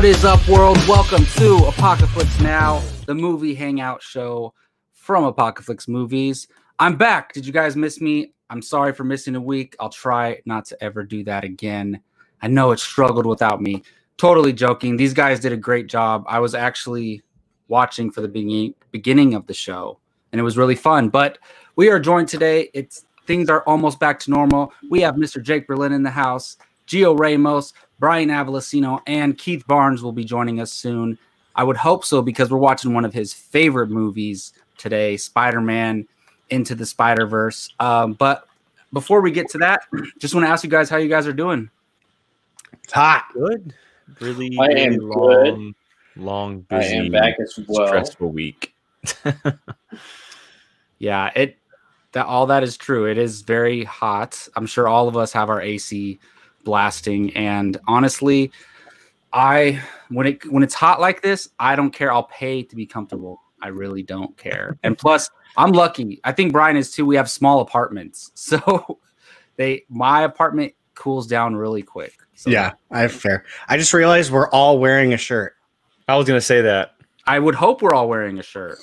What is up, world? Welcome to Apocalypse Now, the movie hangout show from Apocalypse Movies. I'm back. Did you guys miss me? I'm sorry for missing a week. I'll try not to ever do that again. I know it struggled without me. Totally joking. These guys did a great job. I was actually watching for the beginning of the show, and it was really fun. But we are joined today. It's things are almost back to normal. We have Mr. Jake Berlin in the house, Gio Ramos, Brian Avalosino, and Keith Barnes will be joining us soon. I would hope so because we're watching one of his favorite movies today, Spider Man Into the Spider Verse. Um, but before we get to that, just want to ask you guys how you guys are doing. It's hot. Good. Really, I really am long, long, I busy, am back as well. stressful week. Yeah, it that all that is true. It is very hot. I'm sure all of us have our AC blasting and honestly, I when it when it's hot like this, I don't care. I'll pay to be comfortable. I really don't care. And plus, I'm lucky. I think Brian is too. We have small apartments. So they my apartment cools down really quick. So Yeah, I fair. I just realized we're all wearing a shirt. I was gonna say that. I would hope we're all wearing a shirt.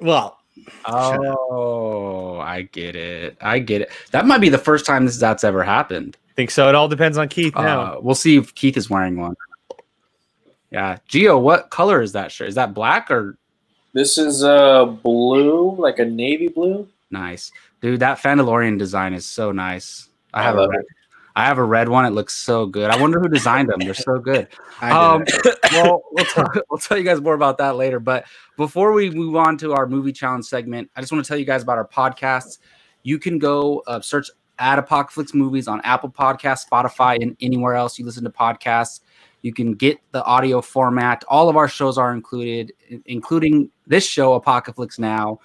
Well, Oh, I get it. I get it. That might be the first time this that's ever happened. Think so. It all depends on Keith now. Uh, we'll see if Keith is wearing one. Yeah, Geo, what color is that shirt? Is that black or This is uh blue, like a navy blue. nice, dude? That Fandalorian design is so nice. I I have a love red, I have a red one. It looks so good. I wonder who designed them. They're so good. I did Um, it. well, we'll, talk, we'll tell you guys more about that later. But before we move on to our movie challenge segment, I just want to tell you guys about our podcasts. You can go uh, search at Apocalypse Movies on Apple Podcasts, Spotify, and anywhere else you listen to podcasts. You can get the audio format. All of our shows are included, including this show, Apocalypse Now,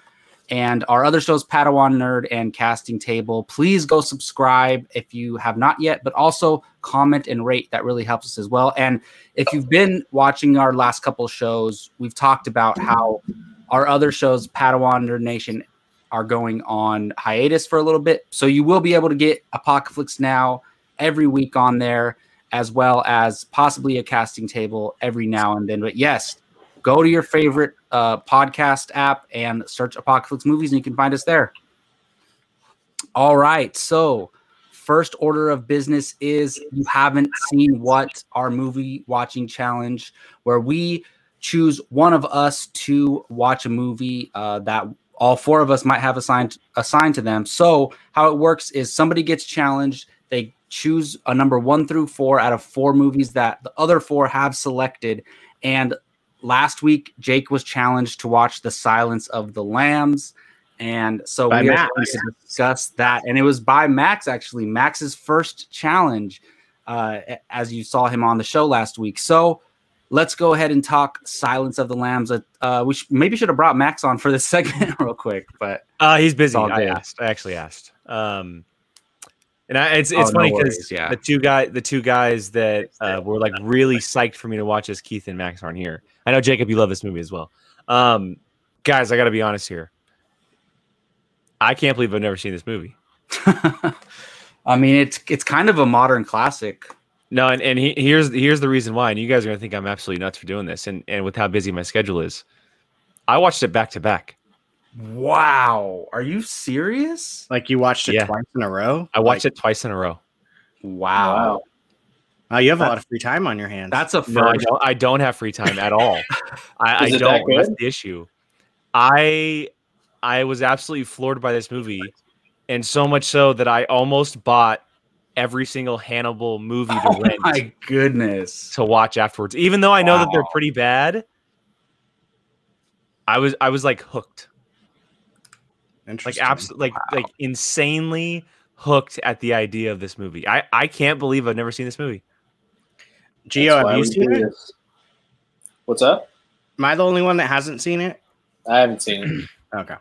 and our other shows, Padawan Nerd and Casting Table. Please go subscribe if you have not yet, but also comment and rate. That really helps us as well. And if you've been watching our last couple shows, we've talked about how our other shows, Padawan Nerd Nation, are going on hiatus for a little bit. So you will be able to get Apocalypse Now every week on there, as well as possibly a casting table every now and then. But yes, go to your favorite uh, podcast app and search Apocalypse Movies, and you can find us there. All right. So, first order of business is you haven't seen what our movie watching challenge, where we choose one of us to watch a movie uh, that all four of us might have assigned assigned to them. So, how it works is somebody gets challenged. They choose a number one through four out of four movies that the other four have selected. And last week, Jake was challenged to watch The Silence of the Lambs. And so By we are going to discuss that. And it was by Max, actually, Max's first challenge, uh, as you saw him on the show last week. So let's go ahead and talk Silence of the Lambs. Uh, we sh- maybe should have brought Max on for this segment real quick, but Uh, he's busy. I good. asked. I actually asked. Um, and I, it's Oh, it's no funny worries, because yeah. the two guy the two guys that uh, were like really psyched for me to watch as Keith and Max aren't here. I know Jacob, you love this movie as well. Um, guys, I got to be honest here. I can't believe I've never seen this movie. I mean, it's it's kind of a modern classic. No, and, and he, here's here's the reason why, and you guys are gonna think I'm absolutely nuts for doing this, and and with how busy my schedule is, I watched it back to back. Wow, are you serious? like you watched it Yeah. twice in a row. I watched it twice in a row. Wow, Wow. Oh, you have a lot of free time on your hands. that's a first. No, I don't. I don't have free time at all. I, I Is it that don't. That's good? the issue. I I was absolutely floored by this movie, and so much so that I almost bought every single Hannibal movie to Oh rent my goodness. to watch afterwards. Even though I know that they're pretty bad, I was I was like hooked, like Interesting. absolutely, like like insanely hooked at the idea of this movie. I I can't believe I've never seen this movie. Gio, That's why have you seen it? this. What's up? Am I the only one that hasn't seen it? I haven't seen it. Okay.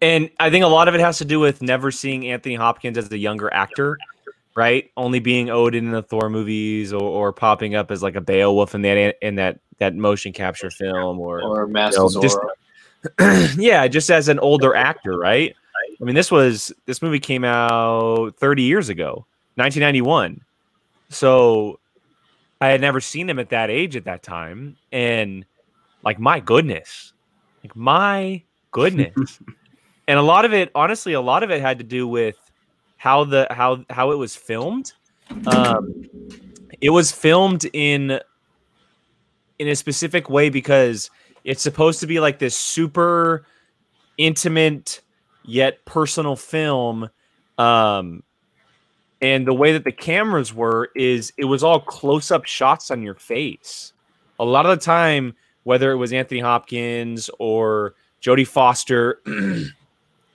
And I think a lot of it has to do with never seeing Anthony Hopkins as a younger actor, right? Only being Odin in the Thor movies or, or popping up as like a Beowulf in that in that that motion capture film or Or Master know, just- yeah, just as an older actor, right? I mean, this was this movie came out 30 years ago, 1991. So I had never seen him at that age at that time, and like my goodness, like my goodness, and a lot of it, honestly, a lot of it had to do with how the how how it was filmed. Um, it was filmed in in a specific way because it's supposed to be like this super intimate yet personal film um and the way that the cameras were is it was all close up shots on your face a lot of the time whether it was anthony hopkins or jodie foster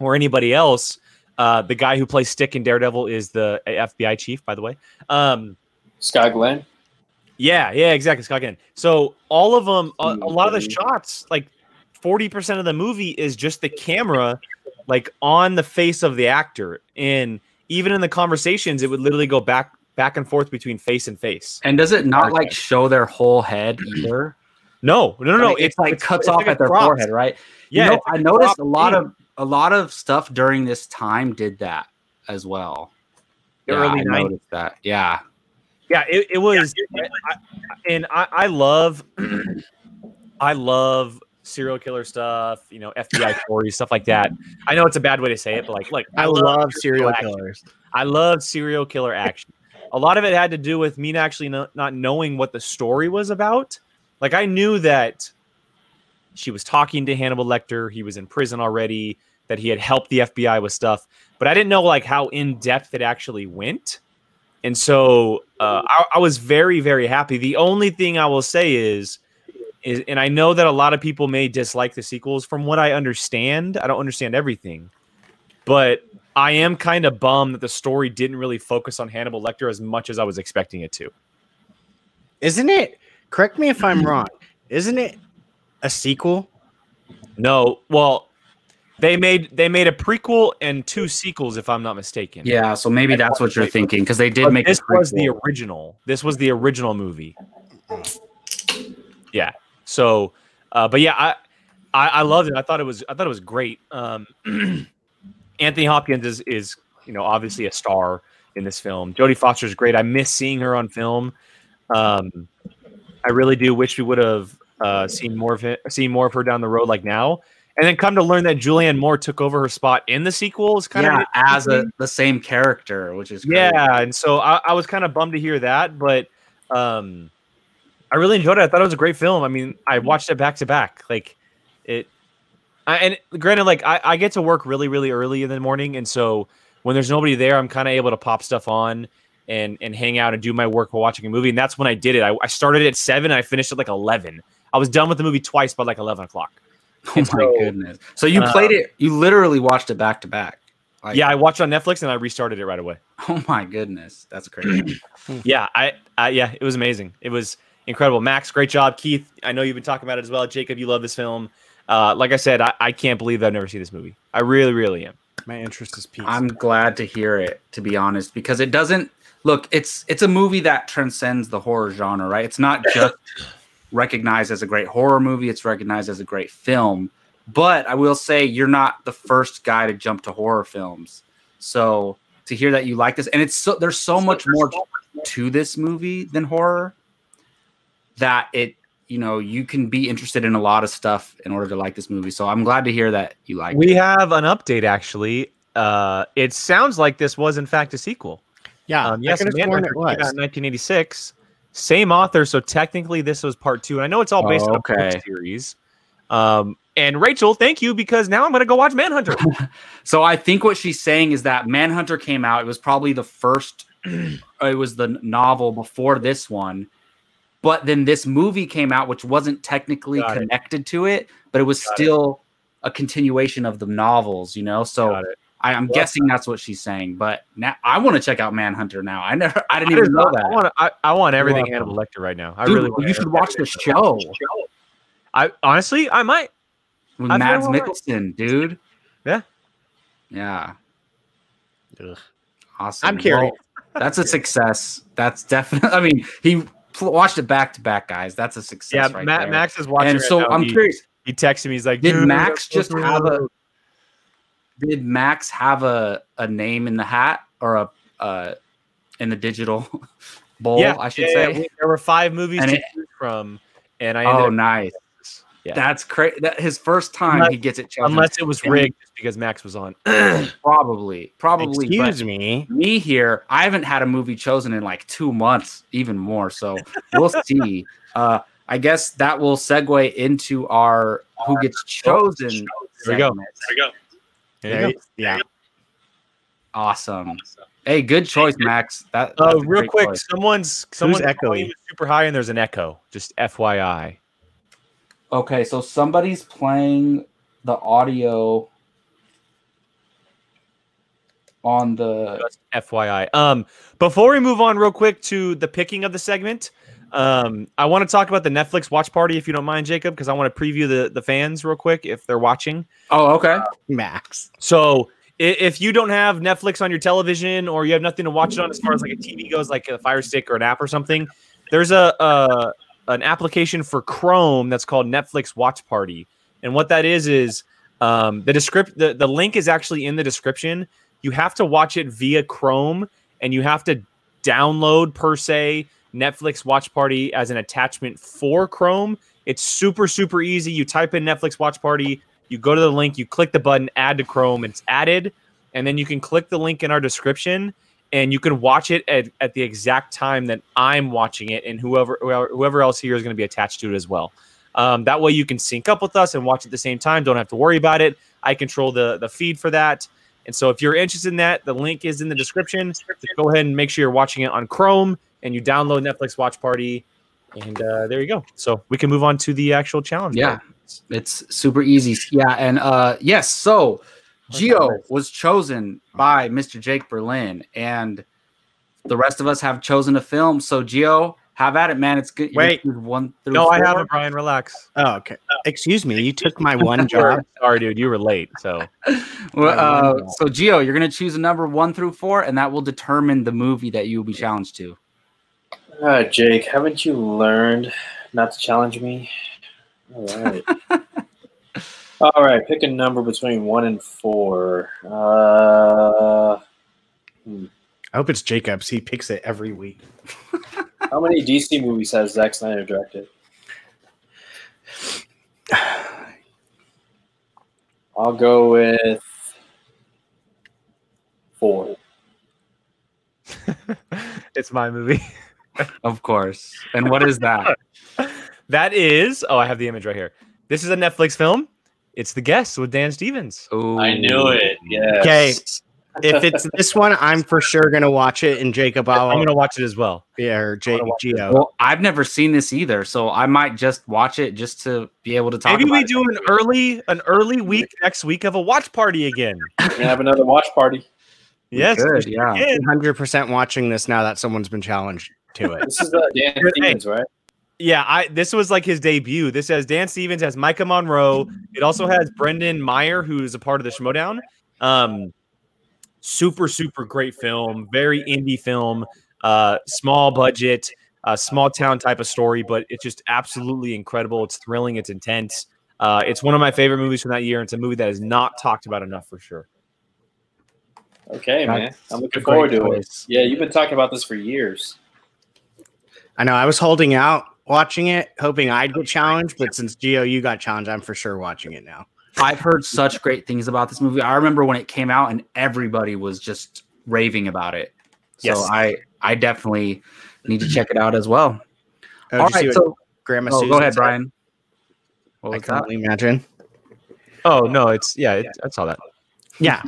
or anybody else uh the guy who plays stick in daredevil is the fbi chief by the way um Scott Glenn. yeah, yeah, exactly. Scott Glenn. So all of them, a, a lot of the shots, like forty percent of the movie is just the camera, like on the face of the actor, and even in the conversations, it would literally go back back and forth between face and face. And does it not like show their whole head either? No, no, no, no. Like, it's, like cuts it's off like at their cropped- forehead, right? Yeah, you know, it's like I a noticed cropped a lot thing. of a lot of stuff during this time did that as well. The yeah, early I 90s. noticed that. Yeah, Yeah, it, it was, I, I- and I, I love, I love serial killer stuff. You know, FBI stories, stuff like that. I know it's a bad way to say it, but like, like I love serial serial action. killers. I love serial killer action. A lot of it had to do with me actually no, not knowing what the story was about. Like I knew that she was talking to Hannibal Lecter. He was in prison already. That he had helped the FBI with stuff, but I didn't know like how in depth it actually went. And so uh, I, I was very very happy. The only thing I will say is, is, and I know that a lot of people may dislike the sequels. From what I understand, I don't understand everything, but I am kind of bummed that the story didn't really focus on Hannibal Lecter as much as I was expecting it to. Isn't it? Correct me if I'm wrong. Isn't it a sequel? No, well, they made they made a prequel and two sequels, if I'm not mistaken. yeah. So maybe that's what you're thinking because they did But make this was the original. This was the original movie. Yeah. So, uh, but yeah, I, I I loved it. I thought it was I thought it was great. Um, Anthony Hopkins is is you know obviously a star in this film. Jodie Foster is great. I miss seeing her on film. Um, I really do wish we would have uh, seen more of it, seen more of her down the road, like now. And then come to learn that Julianne Moore took over her spot in the sequel is kind yeah, of as a the same character, which is yeah, and so I, I was kind of bummed to hear that, but um, I really enjoyed it. I thought it was a great film. I mean, I watched it back to back. Like it, I, and granted, like I, I get to work really, really early in the morning, and so when there's nobody there, I'm kind of able to pop stuff on and and hang out and do my work while watching a movie. And that's when I did it. I, I started at seven, I finished at like eleven. I was done with the movie twice by like eleven o'clock. Oh And my so, goodness. So you uh, played it. You literally watched it back to back. Like, Yeah, I watched it on Netflix and I restarted it right away. Oh my goodness, that's crazy. yeah, I, I yeah, it was amazing. It was incredible. Max, great job. Keith, I know you've been talking about it as well. Jacob, you love this film. Uh, like I said, I, I can't believe I've never seen this movie. I really, really am. My interest is piqued. I'm glad to hear it, to be honest, because it doesn't look. It's it's a movie that transcends the horror genre, right? It's not just recognized as a great horror movie; it's recognized as a great film. But I will say, you're not the first guy to jump to horror films. So to hear that you like this, and it's so there's so much more to this movie than horror that it you know you can be interested in a lot of stuff in order to like this movie. So I'm glad to hear that you like. We it. have an update actually. Uh, it sounds like this was in fact a sequel. yeah, Um, yes, I could have Manhunter sworn it was. 1986. Same author, so technically this was part two. And I know it's all based Oh, on a okay. book series. Um, and Rachel, thank you because now I'm going to go watch Manhunter. So I think what she's saying is that Manhunter came out. It was probably the first. it was the novel before this one, but then this movie came out, which wasn't technically Got it. connected to it, but it was Got it. still a continuation of the novels. You know, so it. I, I'm Well, guessing that's what she's saying. But now I want to check out Manhunter now. I never, I didn't I, even know I that. want, I, I want everything. Hannibal Lecter right now. I Dude, really want you should watch the Hannibal show I honestly, I might. with I've Mads Mikkelsen, dude. Yeah. Yeah. Ugh. Awesome. I'm curious. Well, that's a success. That's definitely. I mean, he watched it back to back, guys. That's a success. Yeah, right Ma-. Max is watching. And so now. I'm he, curious. He texted me. He's like, Did Max just have a? Thrilled." Did Max have a a name in the hat or a uh in the digital bowl, yeah, I should yeah, say. yeah, there were five movies And to it- choose from, and I ended Oh, nice. Yeah. That's crazy. That his first time Unless- he gets it chosen. unless it was rigged just because Max was on. probably, probably. Excuse me. me here, I haven't had a movie chosen in like two months, even more. So we'll see. Uh, I guess that will segue into our who gets chosen. There we go. segment. There you There- go. yeah. Awesome. Hey, good choice, Max. That Uh, that's real quick, choice. someone's someone's echoing? super high and there's an echo. Just FYI. Okay, so somebody's playing the audio on the. Just FYI. Um, before we move on, real quick to the picking of the segment, um, I want to talk about the Netflix watch party, if you don't mind, Jacob, because I want to preview the the fans real quick if they're watching. Oh, okay. Max. So i- if you don't have Netflix on your television or you have nothing to watch it on as far as like a TV goes, like a Fire Stick or an app or something, there's a, a an application for Chrome that's called Netflix Watch Party, and what that is is um, the descript the, the link is actually in the description. You have to watch it via Chrome, and you have to download per se Netflix Watch Party as an attachment for Chrome. It's super super easy. You type in Netflix Watch Party, you go to the link, you click the button, add to Chrome, it's added, and then you can click the link in our description, and you can watch it at, at the exact time that I'm watching it, and whoever whoever, else here is going to be attached to it as well. Um, that way, you can sync up with us and watch at the same time. Don't have to worry about it. I control the the feed for that. And so, if you're interested in that, the link is in the description. Go ahead and make sure you're watching it on Chrome, and you download Netflix Watch Party, and uh, there you go. So we can move on to the actual challenge. Yeah, it's super easy. Yeah, and uh yes, so Geo was chosen by Mr. Jake Berlin, and the rest of us have chosen a film. So Geo, have at it, man. It's good. Wait. one through No, I haven't, Brian. Relax. Oh, okay. Excuse me. You took my one job. Sorry, dude. You were late. So Well, uh, so Geo, you're gonna choose a number one through four, and that will determine the movie that you will be challenged to. Uh, Jake, haven't you learned not to challenge me? All right. All right, pick a number between one and four. Uh, I hope it's Jacobs. He picks it every week. how many DC movies has Zack Snyder directed? I'll go with four. it's my movie. Of course. And what is that? That is. Oh, I have the image right here. This is a Netflix film. It's The Guest with Dan Stevens. Ooh. I knew it. Yes. Okay. If it's this one, I'm for sure gonna watch it. And Jacob, I'll I'm gonna watch it as well. yeah, or J- wanna watch it. Geo. Well, I've never seen this either, so I might just watch it just to be able to talk. Maybe about we it. do an early an early week next week of a watch party again. We're gonna have another watch party. Yes, could, yeah. Hundred percent watching this now that someone's been challenged to it. This is uh, Dan Hey. Stevens, right? Yeah, I this was like his debut. This has Dan Stevens, has Maika Monroe. It also has Brendan Meyer, who's a part of the Schmoedown. Um, super, super great film, very indie film, uh, small budget, uh, small town type of story, but it's just absolutely incredible. It's thrilling, it's intense. Uh, it's one of my favorite movies from that year. and It's a movie that is not talked about enough for sure. Okay, man. I'm looking forward to choice. it. Yeah, you've been talking about this for years. I know I was holding out watching it, hoping I'd get challenged, but since Geo you got challenged, I'm for sure watching it now. I've heard such great things about this movie. I remember when it came out and everybody was just raving about it. So Yes. I I definitely need to check it out as well. Oh, All did you see right, what so Grandma oh, Susan go ahead, said? Brian. What I was can that? only imagine. Oh no, it's yeah, it, I saw that. Yeah,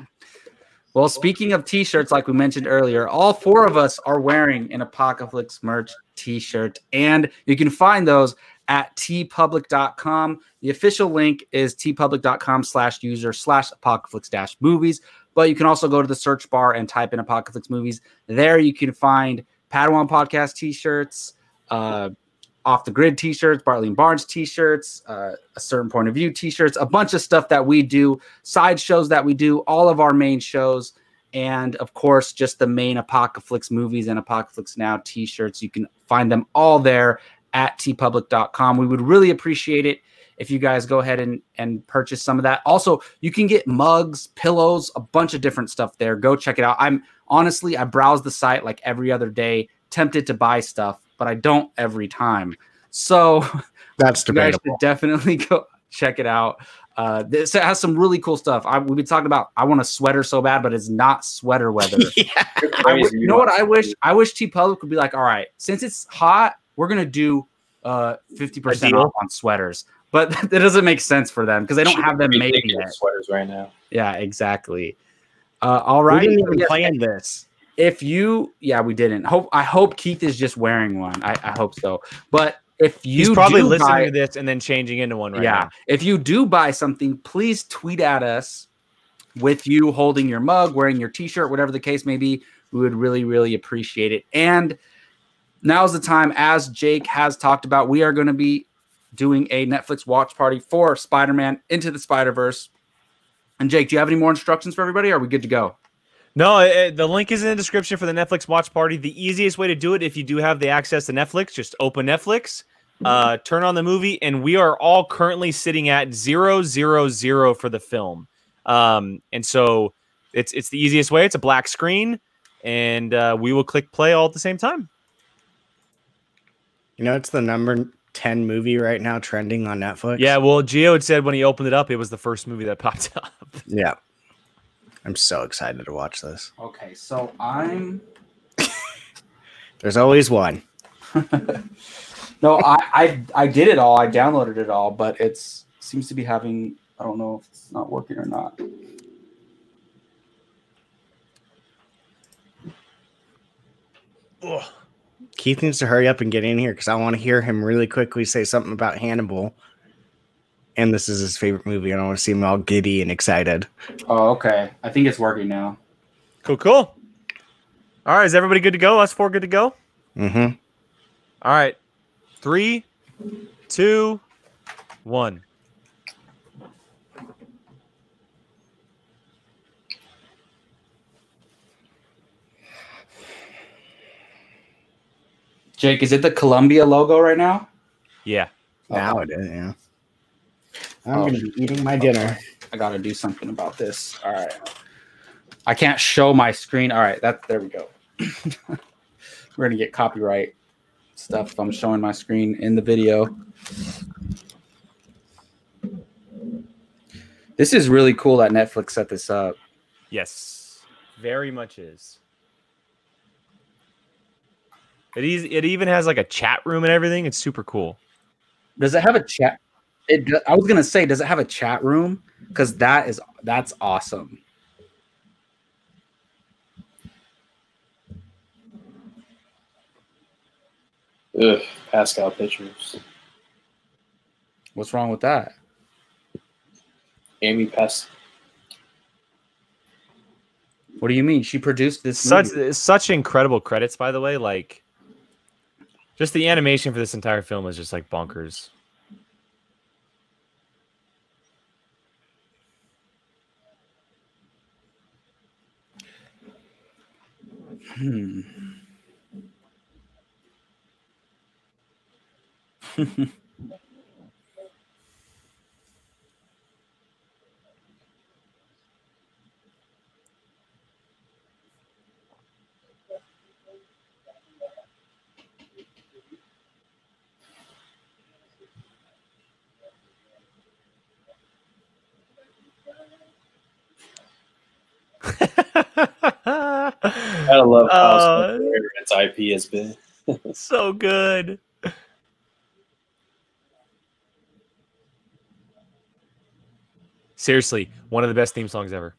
Well, speaking of t-shirts, like we mentioned earlier, all four of us are wearing an Apocalypse merch t-shirt, and you can find those at teepublic.com. The official link is teepublic.com slash user slash apocalypse dash movies. But you can also go to the search bar and type in apocalypse movies. There you can find Padawan podcast t-shirts, uh, off the grid t-shirts, Bartley and Barnes t-shirts, uh, a certain point of view t-shirts, a bunch of stuff that we do, side shows that we do, all of our main shows, and of course, just the main Apocalypse movies and Apocalypse Now t-shirts. You can find them all there at teepublic.com. We would really appreciate it if you guys go ahead and, and purchase some of that. Also, you can get mugs, pillows, a bunch of different stuff there. Go check it out. I'm honestly, I browse the site like every other day tempted to buy stuff, but I don't every time. So That's you guys debatable. should definitely go check it out. Uh, this has some really cool stuff. I, we've been talking about. I want a sweater so bad, but it's not sweater weather. yeah. You're I w- crazy. you know what I wish? I wish TeePublic would be like, all right, since it's hot, we're gonna do uh fifty percent off on sweaters. But that doesn't make sense for them because they don't have them made yet. Sweaters right now. Yeah, exactly. Uh, all We didn't even yes, plan this. If you, yeah, we didn't. Hope I hope Keith is just wearing one. I, I hope so. But if you He's probably listening buy- to this and then changing into one right yeah. now. If you do buy something, please tweet at us with you holding your mug, wearing your t-shirt, whatever the case may be. We would really, really appreciate it. And now's the time, as Jake has talked about, we are going to be doing a Netflix watch party for Spider-Man Into the Spider-Verse. And Jake, do you have any more instructions for everybody? Are we good to go? No, uh, the link is in the description for the Netflix watch party. The easiest way to do it, if you do have the access to Netflix, just open Netflix, uh, turn on the movie, and we are all currently sitting at zero zero zero for the film. Um, and so it's it's the easiest way. It's a black screen, and uh, we will click play all at the same time. You know, it's the number 10 movie right now trending on Netflix. Yeah, well, Geo had said when he opened it up, it was the first movie that popped up. Yeah. I'm so excited to watch this. Okay, so I'm There's always one. no, I, I I did it all. I downloaded it all, but it's seems to be having I don't know if it's not working or not. Keith needs to hurry up and get in here because I want to hear him really quickly say something about Hannibal. And this is his favorite movie, and I want to see him all giddy and excited. Oh, okay. I think it's working now. Cool, cool. All right, is everybody good to go? Us four good to go? Mm-hmm. All right. Three, two, one. Jake, is it the Columbia logo right now? Yeah. Now it is, yeah. I'm Oh. gonna be eating my dinner. I got to do something about this. All right. I can't show my screen. All right, that there we go. We're gonna get copyright stuff if I'm showing my screen in the video. This is really cool that Netflix set this up. Yes. Very much is. It, is, it even has like a chat room and everything. It's super cool. Does it have a chat? It, I was gonna say, does it have a chat room? Because that is that's awesome. Ugh, Pascal pictures. What's wrong with that? Amy Pass. What do you mean? She produced this. Such movie. such incredible credits, by the way. Like, just the animation for this entire film is just like bonkers. Hmm. Gotta love how Uh, superior its IP has been. so good. Seriously, one of the best theme songs ever.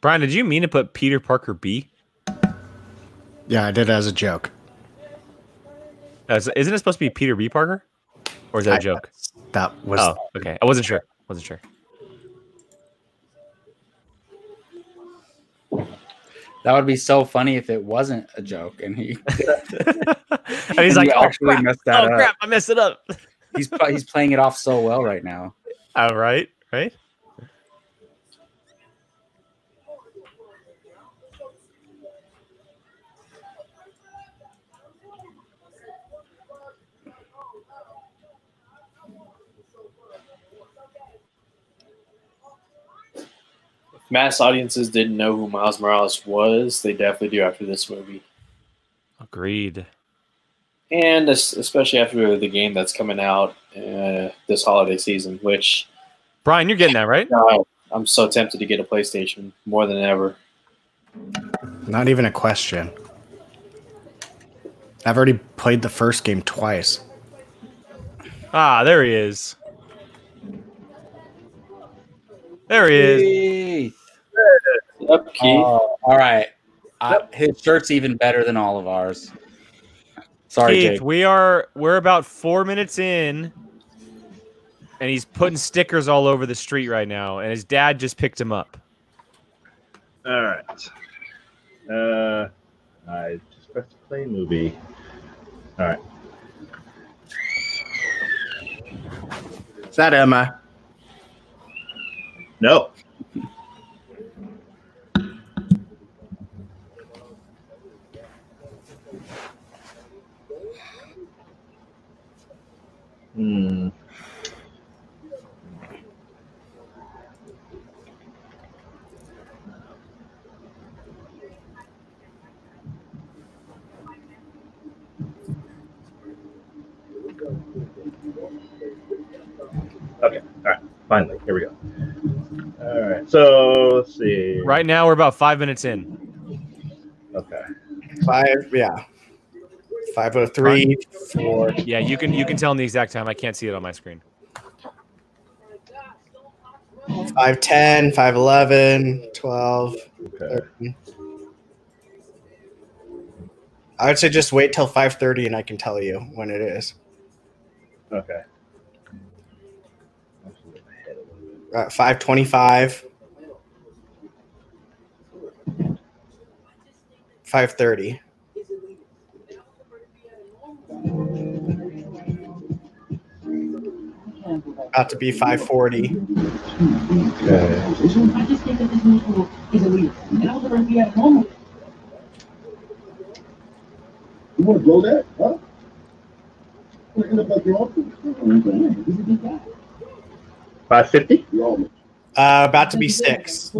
Brian, did you mean to put Peter Parker B? Yeah, I did it as a joke. Uh, is- isn't it supposed to be Peter B. Parker? Or is that a I- joke? that was Oh, okay. I wasn't sure. Wasn't sure. That would be so funny if it wasn't a joke and he and he's and like, he oh actually crap, messed that oh up. crap, I messed it up. He's he's playing it off so well right now. All right, right. Mass audiences didn't know who Miles Morales was. They definitely do after this movie, Agreed. and especially after the game that's coming out uh, this holiday season. Which Brian, you're getting that right? uh, I'm so tempted to get a PlayStation more than ever. not even a question. I've already played the first game twice. Ah, there he is. There he is. Keith. Up, Keith. Oh, all right. I, his shirt's even better than all of ours. Sorry, Keith, Jake. we are we're about four minutes in, and he's putting stickers all over the street right now, and his dad just picked him up. All right. Uh, I just pressed play movie. All right. Is that Emma? No. Hmm. Okay. All right. Finally, here we go. All right. So let's see. Right now, we're about five minutes in. Okay. Five, yeah. 503, 4. Yeah, you can you can tell him the exact time. I can't see it on my screen. 510, 511, 12, Okay. I would say just wait till 5:30 and I can tell you when it is. Okay. Uh, 525. 530. About to be 540. Okay. I just think that this movie is a leader. And I was going to be at home. You want to blow that? Huh? You end up like your uncle? He's a big guy. Five fifty. Uh, about to be 6.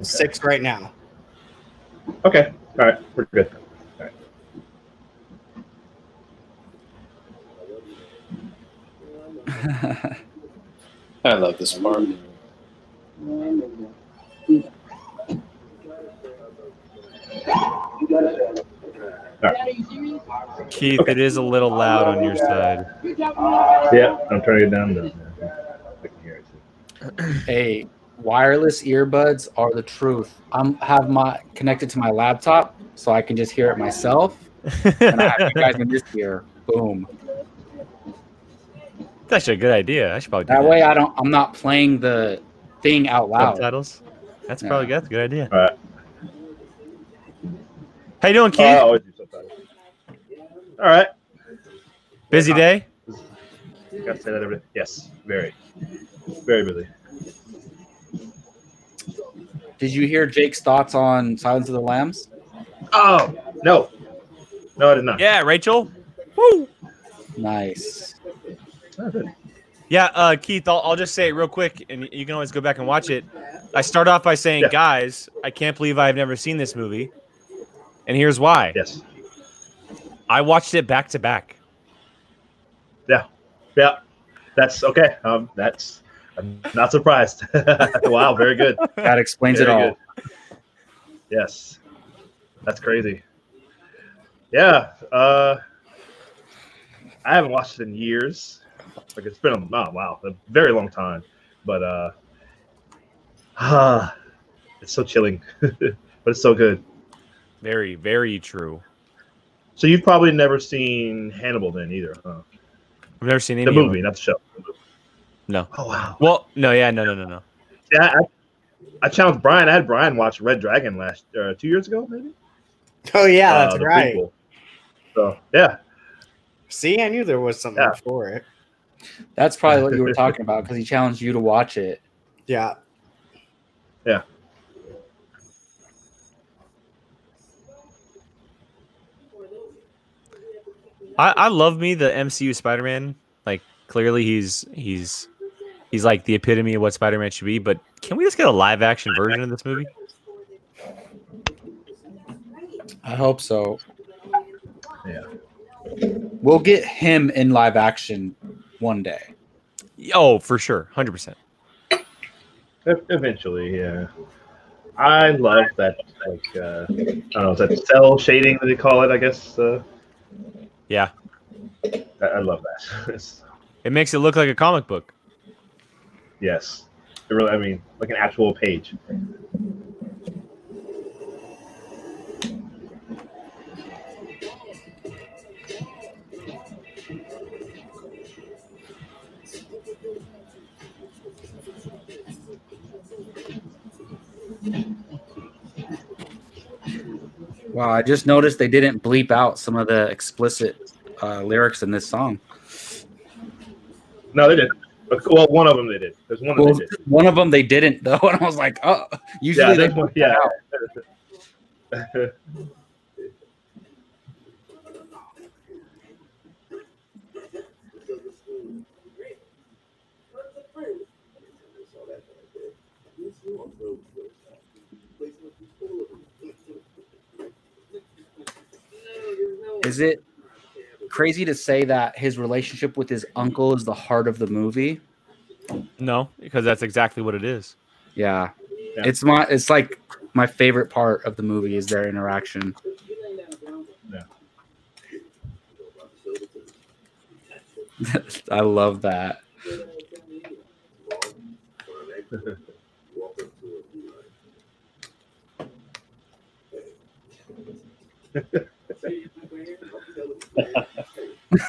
6 right now. Okay. All right. We're good. All right. I love this part. Keith, it is a little loud on your side. Yeah. I'm turning it down. To, I can hear it. too. hey, wireless earbuds are the truth. I'm have my connected to my laptop so I can just hear it myself, and I have you guys in this ear. Boom. That's a good idea. I should probably do That way, I don't. I'm not playing the thing out loud. Subtitles. That's Yeah. probably good. That's a good idea. All right. How you doing, Keith? Oh, I always do subtitles. All right. Busy day? Got to say that every Yes. Very. Very busy. Did you hear Jake's thoughts on Silence of the Lambs? Oh no. No, I did not. Yeah, Rachel. Woo. Nice. Good. Yeah, uh, Keith, I'll, I'll just say it real quick, and you can always go back and watch it. I start off by saying, Yeah. guys, I can't believe I've never seen this movie. And here's why. Yes. I watched it back to back. Yeah. Yeah. That's okay. Um, that's. I'm not surprised. wow. Very good. That explains it all. good. Yes. That's crazy. Yeah. Uh, I haven't watched it in years. Like it's been a oh, wow, a very long time. But uh, ah, it's so chilling, but it's so good. Very, very true. So you've probably never seen Hannibal then either, huh? I've never seen any The movie, not the show. No. Oh wow. Well, no, yeah, no, no, no, no. Yeah, I, I challenged Brian. I had Brian watch Red Dragon last uh, two years ago, maybe. Oh yeah, that's Uh, right. prequel. So yeah, See, I knew there was something Yeah. for it. That's probably what you were talking about because he challenged you to watch it. Yeah. Yeah. I, I love me the MCU Spider-Man. Like clearly he's he's he's like the epitome of what Spider-Man should be. But can we just get a live action version of this movie? I hope so. Yeah. We'll get him in live action one day. Oh, for sure, hundred percent. eventually, yeah. I love that, like, uh, I don't know, is that cell shading that they call it? I guess. Uh, Yeah, I, I love that. It makes it look like a comic book. yes, it really. I mean, like an actual page. Wow, I just noticed they didn't bleep out some of the explicit uh, lyrics in this song. No, they didn't. Well, one of them they did. There's one Well, they did. one of them they didn't though, and I was like, oh, usually Yeah, they one, yeah. Is it crazy to say that his relationship with his uncle is the heart of the movie? No, because that's exactly what it is. Yeah. Yeah. It's my it's like my favorite part of the movie is their interaction. Yeah. I love that.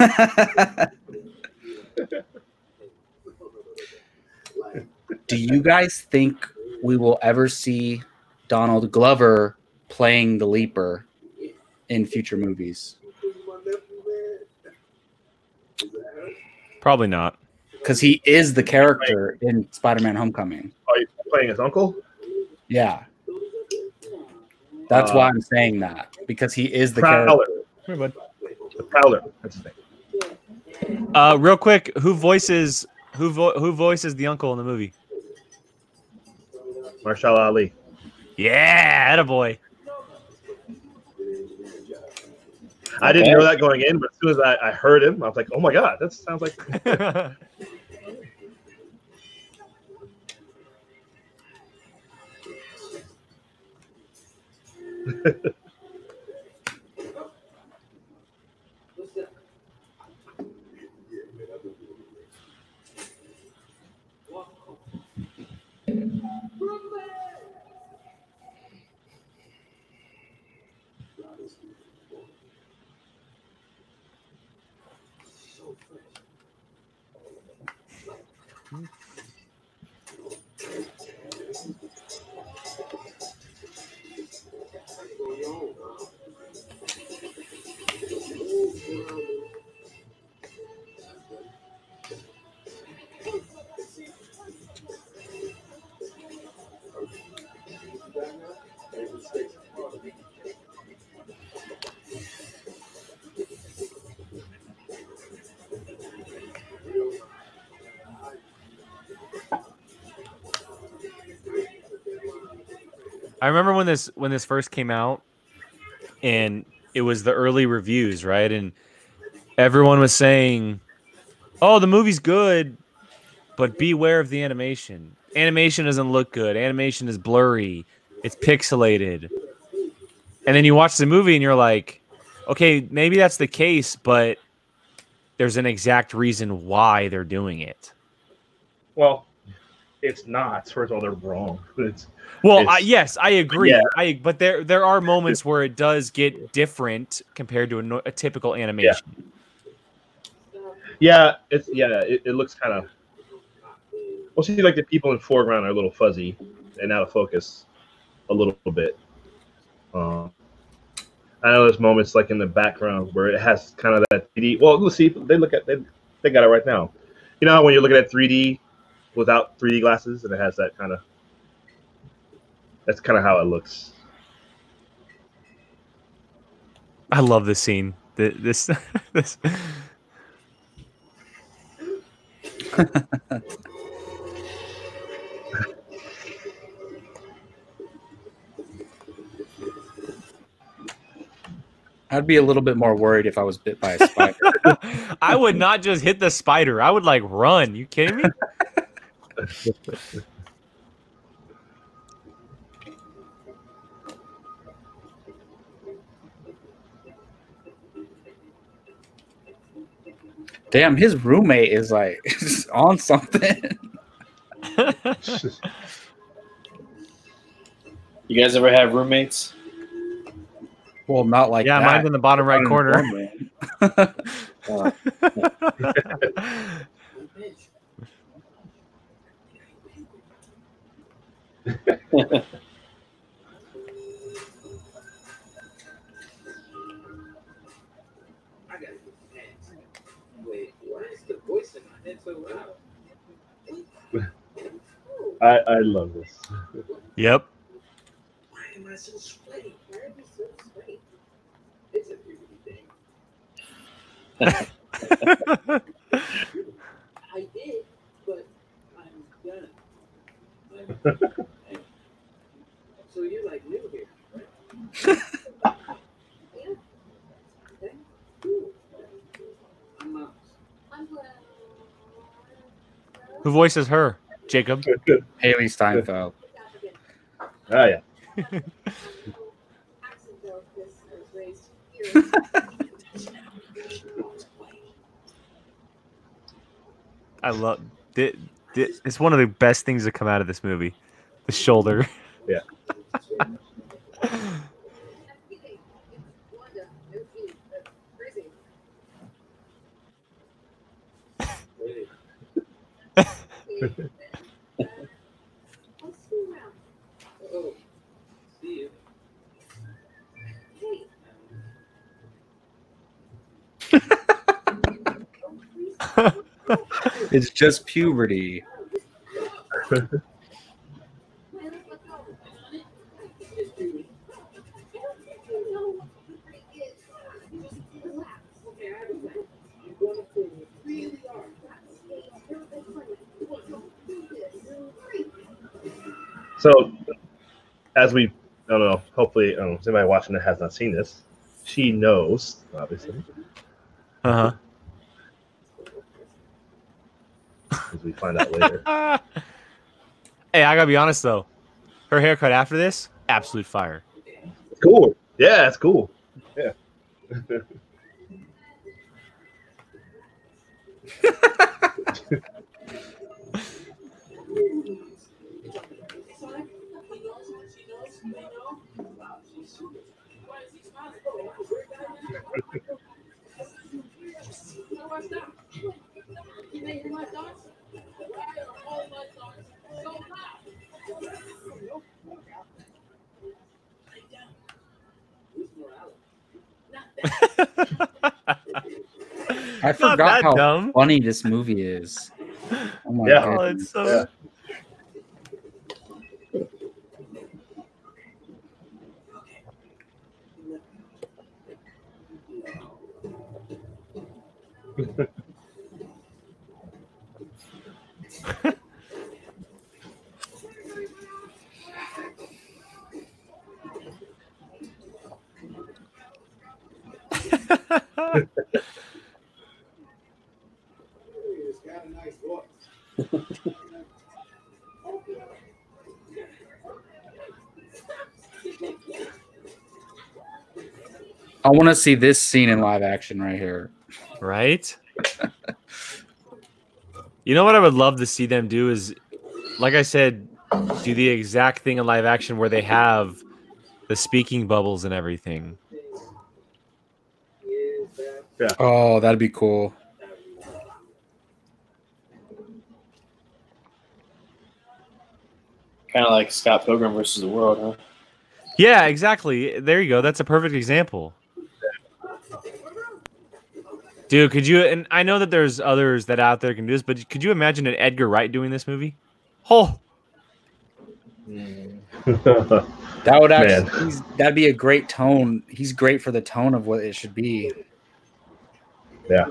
Do you guys think we will ever see Donald Glover playing the Leaper in future movies? Probably not. Because he is the character in Spider-Man: Homecoming. Are you playing his uncle? Yeah, that's Uh, why I'm saying that because he is the character. Prowler. The Prowler. That's his name. Uh, real quick, who voices who vo- who voices the uncle in the movie? Mahershala Ali. Yeah, boy. I didn't know that going in, but as soon as I, I heard him, I was like, "Oh my god, that sounds like." I remember when this when this first came out, and it was the early reviews, right? And everyone was saying, "Oh, the movie's good, but beware of the animation. Animation doesn't look good. Animation is blurry. It's pixelated." And then you watch the movie, and you're like, "Okay, maybe that's the case, but there's an exact reason why they're doing it." Well, it's not. First of all, they're wrong. It's Well, It's- I, yes, I agree. Yeah. I but there there are moments where it does get different compared to a, a typical animation. yeah, it's yeah, it, it looks kind of. Well, see, like the people in foreground are a little fuzzy and out of focus, a little bit. Um, I know there's moments like in the background where it has kind of that 3D. Well, let's see. They look at they, they got it right now. You know when you're looking at 3D without 3D glasses, and it has that kind of. That's kind of how it looks. I love this scene. Th- This this I'd be a little bit more worried if I was bit by a spider. I would not just hit the spider. I would like run. You kidding me? Damn, his roommate is like on something. You guys ever have roommates? Well, not like yeah, that. mine's in the bottom right Not corner. normally. Wait, why is the voice in my head so loud? I I love this. yep. Why am I so sweaty? Why am I so sweaty? It's a puberty thing. I did, but I'm done. I'm, so you're like new here, right? yeah. Okay. Cool. I'm Miles. Who voices her? Jacob. Hailee Steinfeld. Ah, yeah. I love it. It's one of the best things to come out of this movie. The shoulder. Yeah. It's just puberty. Okay, I have a plan. You're going to pull really hard. So, as we, I don't know, hopefully, um, somebody watching that has not seen this, she knows, obviously, Uh huh. as we find out later. hey, I gotta be honest though. Her haircut after this, absolute fire. cool. Yeah, it's cool. Yeah. I forgot how dumb. funny this movie is. Oh my Yeah. Oh, goodness. it's so Yeah. He's got a nice voice. I want to see this scene in live action right here. Right? you know what I would love to see them do is like I said, do the exact thing in live action where they have the speaking bubbles and everything. Yeah. Oh, that'd be cool. Kind of like Scott Pilgrim versus the World, huh? Yeah, exactly. There you go. That's a perfect example. Dude, could you? And I know that there's others that out there can do this, but could you imagine an Edgar Wright doing this movie? Oh, That would actually he's, that'd be a great tone. He's great for the tone of what it should be. yeah.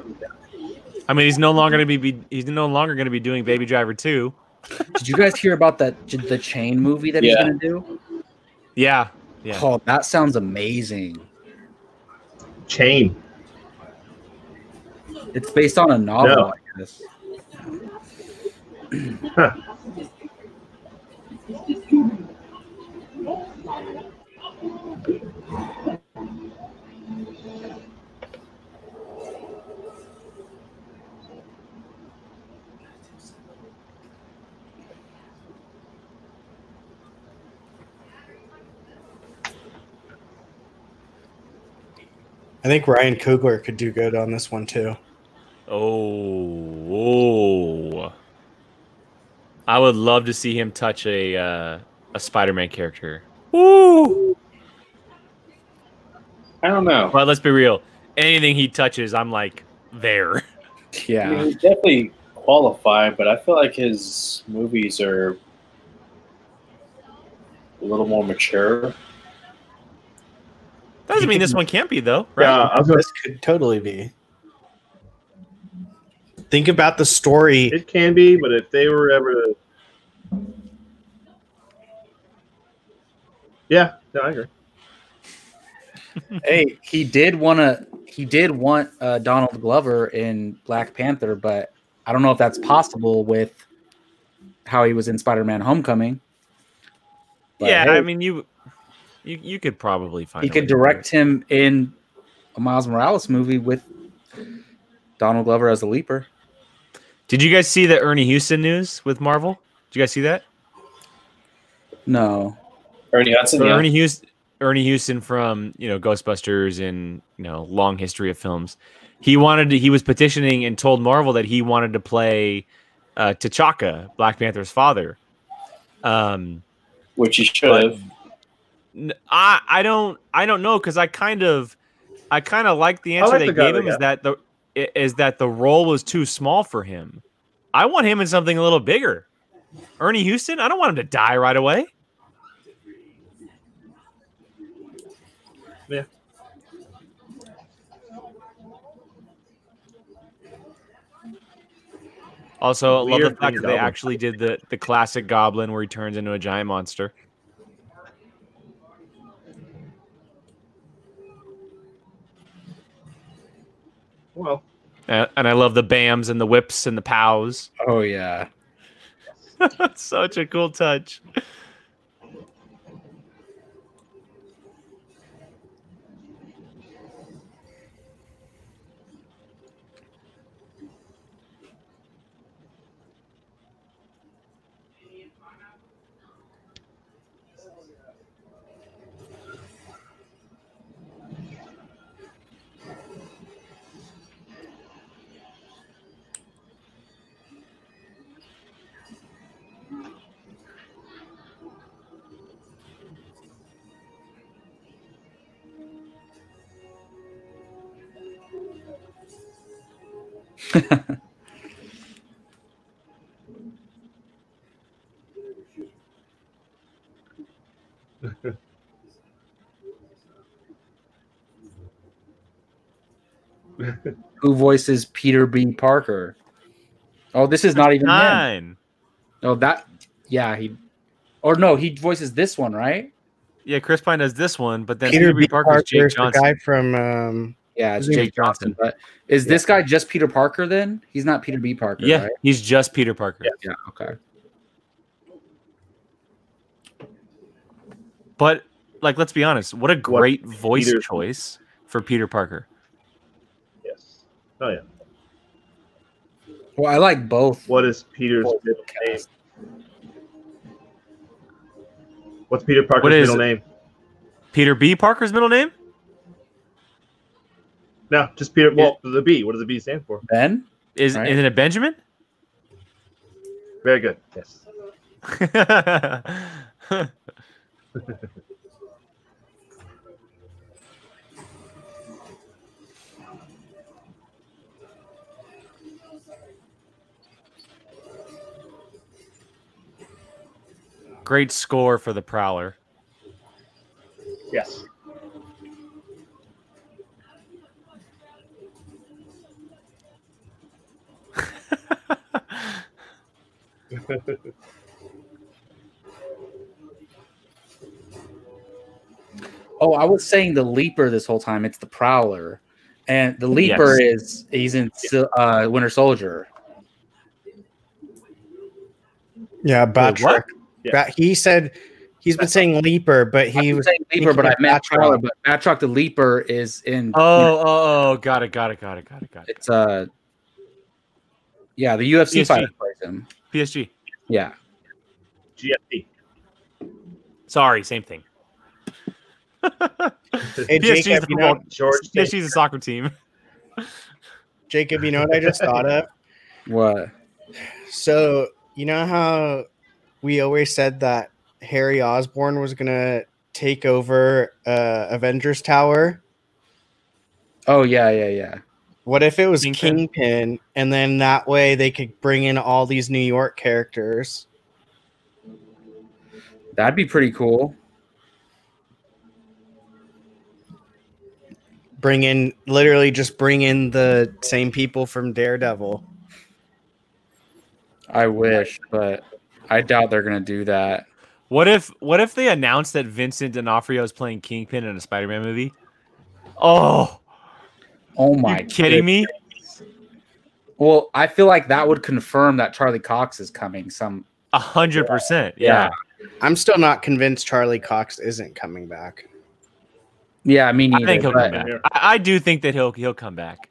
I mean, he's no longer going to be, be he's no longer going to be doing Baby Driver two. Did you guys hear about that the chain movie that he's gonna do? Yeah, yeah. Oh, that sounds amazing. Chain. It's based on a novel, Yeah. I guess. Huh. I think Ryan Coogler could do good on this one too. Oh, oh. I would love to see him touch a uh, a Spider-Man character. Woo! I don't know. But let's be real. Anything he touches, I'm like there. I Yeah. mean, he's definitely qualified, but I feel like his movies are a little more mature. Doesn't mean this one can't be though, right? Yeah, I was gonna, This could totally be. Think about the story. it can be, but if they were ever to, yeah, no, I agree. hey, he did want to. He did want uh, Donald Glover in Black Panther, but I don't know if that's possible with how he was in Spider-Man: Homecoming. But, yeah, hey, I mean you, you you could probably find. he a could way direct him in a Miles Morales movie with Donald Glover as the Leaper. Did you guys see the Ernie Houston news with Marvel? Did you guys see that? No, Ernie Hudson, So yeah. Ernie Houston, Ernie Houston from you know Ghostbusters and you know long history of films. He wanted to. He was petitioning and told Marvel that he wanted to play uh, T'Chaka, Black Panther's father. Um, which he should But- have. n- I I don't I don't know because I kind of I kind of like the answer like they the gave they him is that the i- is that the role was too small for him. I want him in something a little bigger. Ernie Houston, I don't want him to die right away. Yeah. Also, I love the fact that they actually did the the classic Goblin where he turns into a giant monster. Well, Uh, and I love the bams and the whips and the pows. oh yeah, Such a cool touch. Who voices Peter B. Parker? Oh, this is not even him. Nine. Oh, that yeah he, or no, he voices this one, right? Yeah, Chris Pine does this one, but then Peter Peter B. B. Parker's Jake Parker's the Johnson. guy from um, Yeah, it's Jake Jake Johnson. Johnson. But is this guy just Peter Parker then? He's not Peter B. Parker, yeah, right? he's just Peter Parker. Yeah, okay. But like, let's be honest, what a great voice Peter- choice for Peter Parker. yes. Oh yeah. Well, I like both. What is Peter's Both middle name? What's Peter Parker's What is middle it? name? Peter B. Parker's middle name? No, just Peter. Well, the B. What does the B stand for? Ben? Is Right. isn't it Benjamin? Very good. Yes. Great score for the Prowler. Yes. Oh, I was saying the Leaper this whole time. It's the Prowler, and the Leaper is he's in uh, Winter Soldier. Yeah, what? Batroc. Yeah. Ba- he said he's been saying Leaper, but He he was was saying Leaper, but I thinking meant of Prowler. Batroc. But Batroc the Leaper is in. Oh, oh, oh, got it, got it, got it, got it, got it. it's uh, yeah, the UFC PSG. fighter plays him. PSG. Yeah, GFT. Sorry, same thing. Hey, PSG is Jacob, the know, football. George. PSG is a soccer team. Jacob, you know what I just thought of? what? So you know how we always said that Harry Osborn was gonna take over uh, Avengers Tower. Oh yeah, yeah, yeah. What if it was Kingpin? Kingpin, and then that way they could bring in all these New York characters? That'd be pretty cool. Bring in literally just bring in the same people from Daredevil. I wish, but I doubt they're gonna do that. What if what if they announced that Vincent D'Onofrio is playing Kingpin in a Spider-Man movie? Oh, Oh you my! kidding me? Well, I feel like that would confirm that Charlie Cox is coming. Some A hundred percent. Yeah. I'm still not convinced Charlie Cox isn't coming back. yeah, me neither. I think he'll but- come back. I, I do think that he'll he'll come back.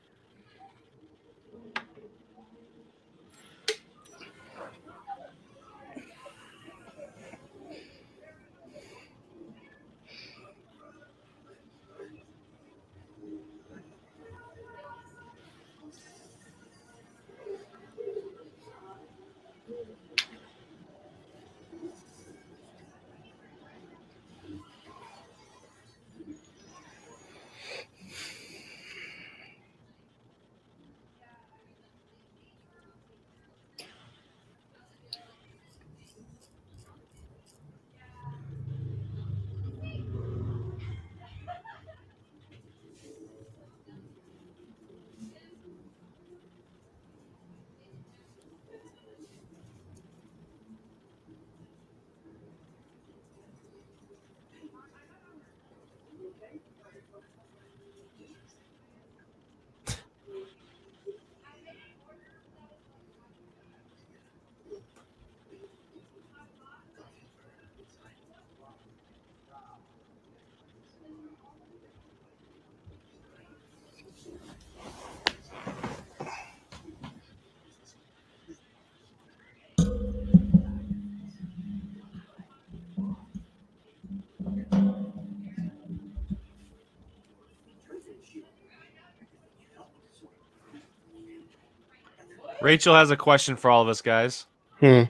Rachel has a question for all of us guys. Hmm.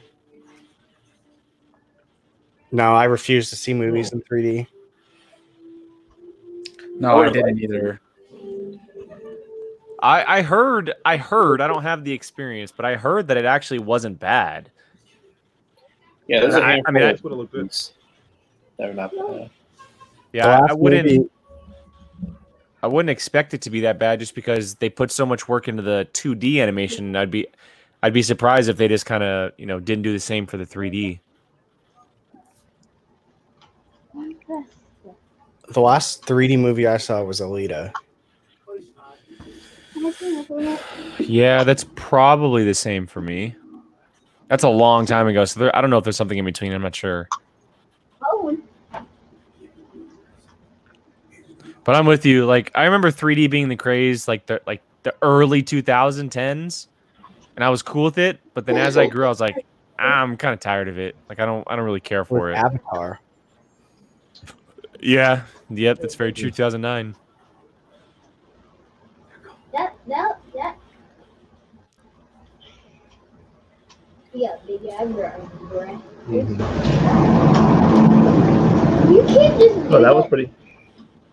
No, I refuse to see movies in 3D. No, I didn't either. I, I heard I heard I don't have the experience, but I heard that it actually wasn't bad. Yeah, there's a I- I handful mean, I- of That's what it looked good. movies that are not bad. Yeah, I, I wouldn't I wouldn't expect it to be that bad just because they put so much work into the 2D animation. I'd be I'd be surprised if they just kind of, you know, didn't do the same for the 3D. The last 3D movie I saw was Alita. Yeah, that's probably the same for me. That's a long time ago, so there, I don't know if there's something in between. I'm not sure. But I'm with you. Like I remember 3D being the craze, like the like the early 2010s, and I was cool with it. But then as I grew, I was like, "Ah, I'm kind of tired of it. Like I don't I don't really care for With it. Avatar. Yeah. Yep. That's very true. 2009. That, that, that. Yeah, big eyebrows, right? You can't just do Oh, that was pretty.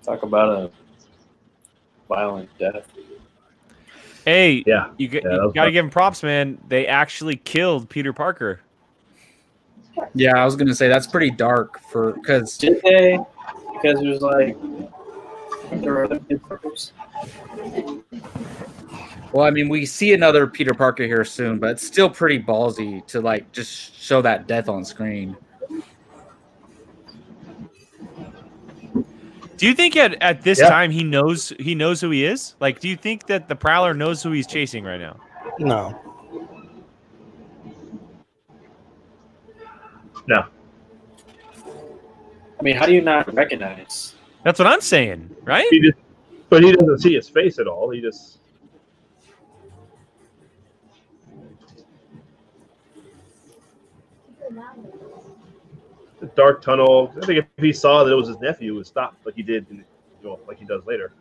Talk about a violent death. Hey, Yeah. you, Yeah, you gotta tough. give him props, man. They actually killed Peter Parker. Yeah, I was gonna say that's pretty dark for because Did they? Because it was like there were other Peter Parkers. well, I mean, we see another Peter Parker here soon, but it's still pretty ballsy to like just show that death on screen. Do you think at, at this Yeah. time he knows he knows who he is? Like, do you think that the Prowler knows who he's chasing right now? No. No. I mean, how do you not recognize? That's what I'm saying, right? He just, but he doesn't see his face at all. He just. Dark tunnel. I think if he saw that it was his nephew, he would stop like he did, in, you know, like he does later.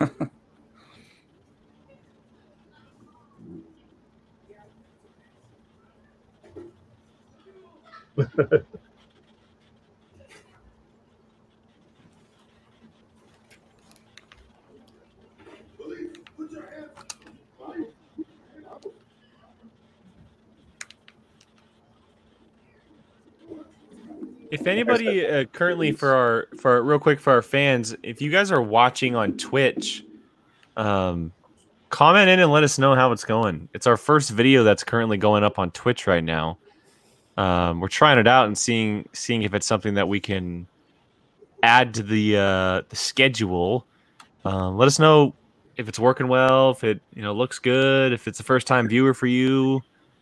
If anybody uh, currently for our for real quick for our fans, if you guys are watching on Twitch, um, comment in and let us know how it's going. It's our first video that's currently going up on Twitch right now. Um, we're trying it out and seeing seeing if it's something that we can add to the uh, the schedule. Um, let us know if it's working well, if it you know looks good, if it's a first time viewer for you.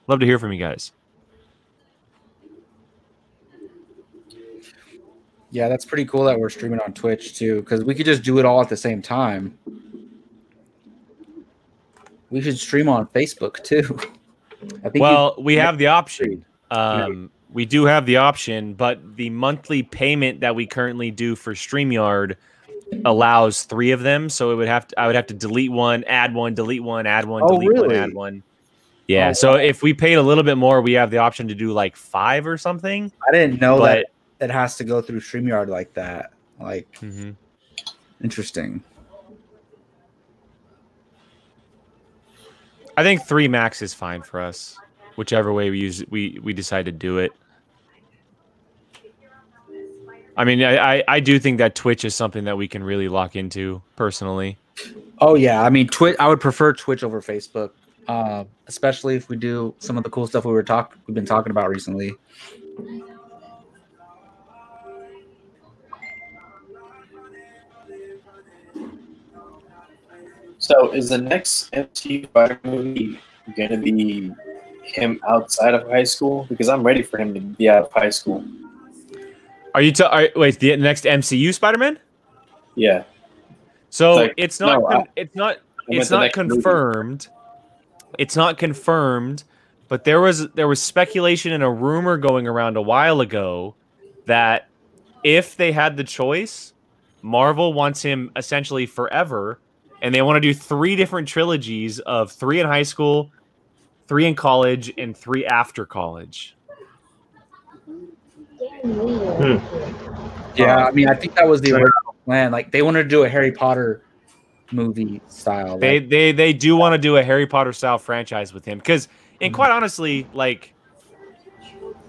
Love to hear from you guys. Yeah, that's pretty cool that we're streaming on Twitch too, because we could just do it all at the same time. We should stream on Facebook too. I think you- Well, we have the option. Um, we do have the option, but the monthly payment that we currently do for StreamYard allows three of them. So it would have to I would have to delete one, add one, delete one, add one, Oh, delete one, add one. Yeah. Oh, so if we paid a little bit more, we have the option to do like five or something. I didn't know But that it has to go through StreamYard like that. Like, Mhm. interesting. I think three max is fine for us. Whichever way we use we we decide to do it. I mean, I, I, I do think that Twitch is something that we can really lock into personally. Oh yeah, I mean, Twitch. I would prefer Twitch over Facebook, uh, especially if we do some of the cool stuff we were talk we've been talking about recently. So, is the next MCU Spider movie going to be him outside of high school? Because I'm ready for him to be out of high school. Are you? ta- are, wait, the next MCU Spider-Man? Yeah. So Like, it's not. no, con- I- it's not. It's not next movie. confirmed. It's not confirmed, but there was there was speculation and a rumor going around a while ago that if they had the choice, Marvel wants him essentially forever, and they want to do three different trilogies of three in high school, three in college, and three after college. Damn Yeah, I mean, I think that was the original plan. Like, they wanted to do a Harry Potter movie style. They like- they they do want to do a Harry Potter style franchise with him because, and quite honestly, like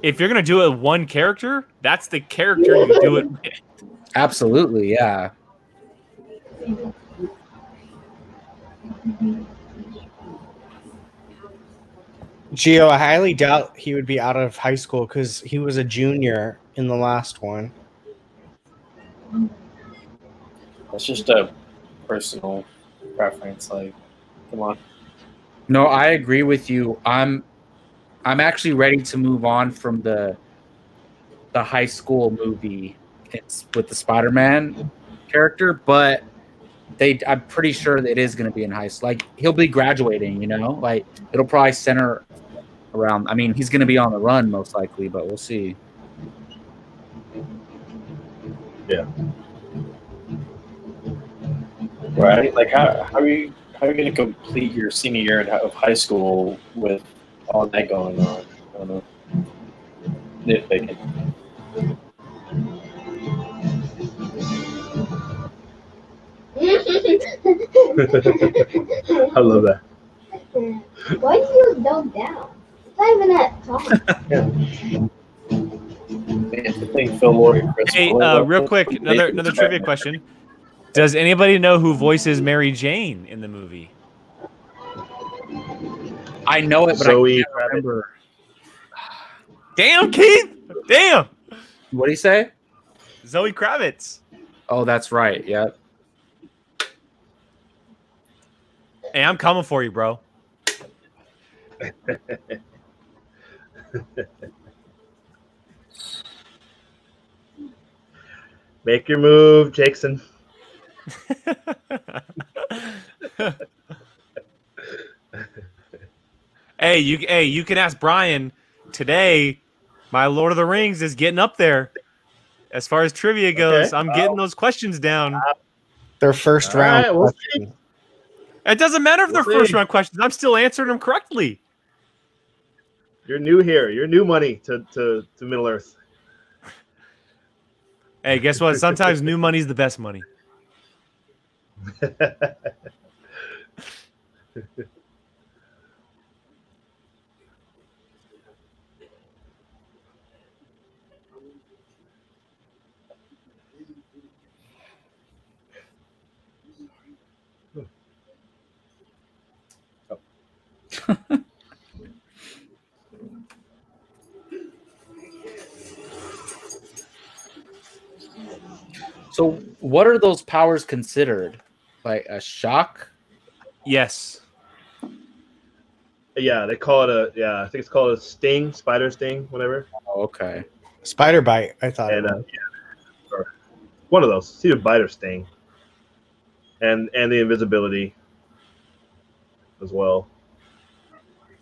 if you're gonna do it with one character, that's the character you do it with. absolutely, yeah. Gio, I highly doubt he would be out of high school because he was a junior in the last one. That's just a personal preference. Like, come on. No, I agree with you. I'm I'm actually ready to move on from the the high school movie it's with the Spider-Man character, but they I'm pretty sure that it is going to be in high school. Like he'll be graduating, you know? Like it'll probably center around I mean, he's going to be on the run most likely, but we'll see. Yeah. Right? Like, how, how are you how are you going to complete your senior year of high school with all that going on? I don't know. I love that. Why do you dumb down? It's not even that tall. Man, the thing Phil Lord and Chris Hey, uh, real quick, another another trivia question. Does anybody know who voices Mary Jane in the movie? I know it, but Zoe I can't remember. Damn, Keith! Damn, What do you say? Zoe Kravitz. Oh, that's right. Yeah. Hey, I'm coming for you, bro. Make your move, Jackson. hey, you hey, you can ask Brian today. My Lord of the Rings is getting up there. As far as trivia goes, Okay. I'm getting those questions down. Their first All round. right, we'll question. It doesn't matter if they're We'll first round questions. I'm still answering them correctly. You're new here. You're new money to, to, to Middle Earth. Hey, guess what? Sometimes new money's the best money. So, what are those powers considered? Like a shock? Yes. yeah, they call it a yeah. I think it's called a sting, spider sting, whatever. Oh, okay. Spider bite. I thought. And it uh, yeah, or one of those. It's either bite or sting, and and the invisibility as well.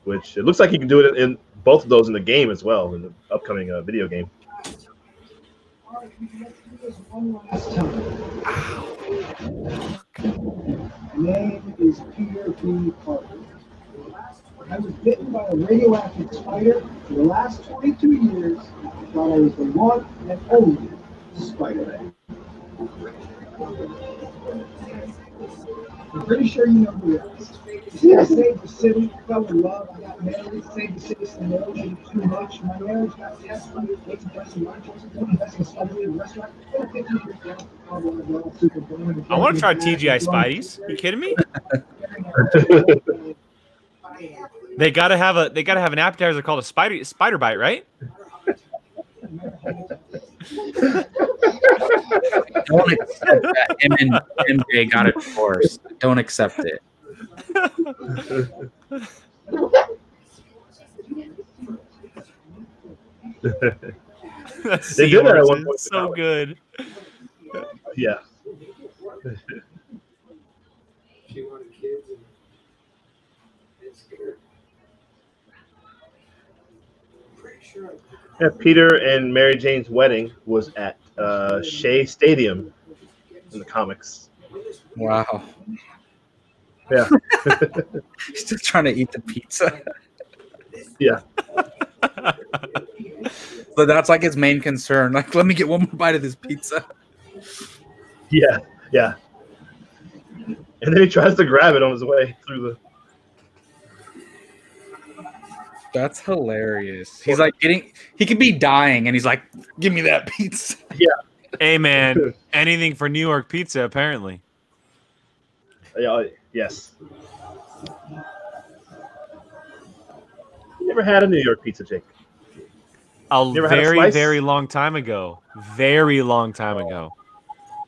Which it looks like you can do it in both of those in the game as well in the upcoming uh, video game. All right, let's do this one last time. My name is Peter B. Parker. I was bitten by a radioactive spider for the last 22 years. I thought I was the one and only Spider-Man. I'm pretty sure you know who it is. See, I saved the city, fell in love, I got married, saved the ocean too much. My marriage got tested, the best of my choices, don't invest in Spider restaurant. Been 15 years now, blah, blah, blah, super boring. I want to try TGI Spideys. You kidding me? They gotta have a they gotta have an appetizer called a spider spider bite, right? Don't accept that him and MJ got a divorce. Don't accept it. They did that at one point. So good. Yeah, She wanted kids and, and scared. Pretty sure I yeah. Peter and Mary Jane's wedding was at uh, Shea Stadium in the comics. Wow. Yeah. He's still trying to eat the pizza. Yeah. But that's like his main concern. Like, let me get one more bite of this pizza. Yeah, yeah. And then he tries to grab it on his way through the. That's hilarious. He's like getting, he could be dying, and he's like, give me that pizza. Yeah. Hey man, anything for New York pizza, apparently. Yeah, oh, yes. You ever had a New York pizza, Jake? A You ever a very, very long time ago. Very long time ago.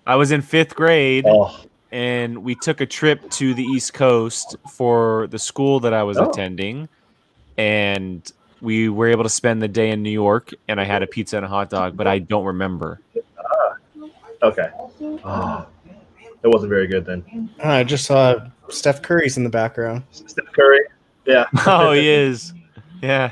I was in fifth grade, Oh, and we took a trip to the East Coast for the school that I was Oh. attending, and we were able to spend the day in New York. And I had a pizza and a hot dog, but I don't remember. Ah, okay. Oh, it wasn't very good then. Ah, I just saw Steph Curry's in the background. Steph Curry. Yeah. Oh, he is. Yeah.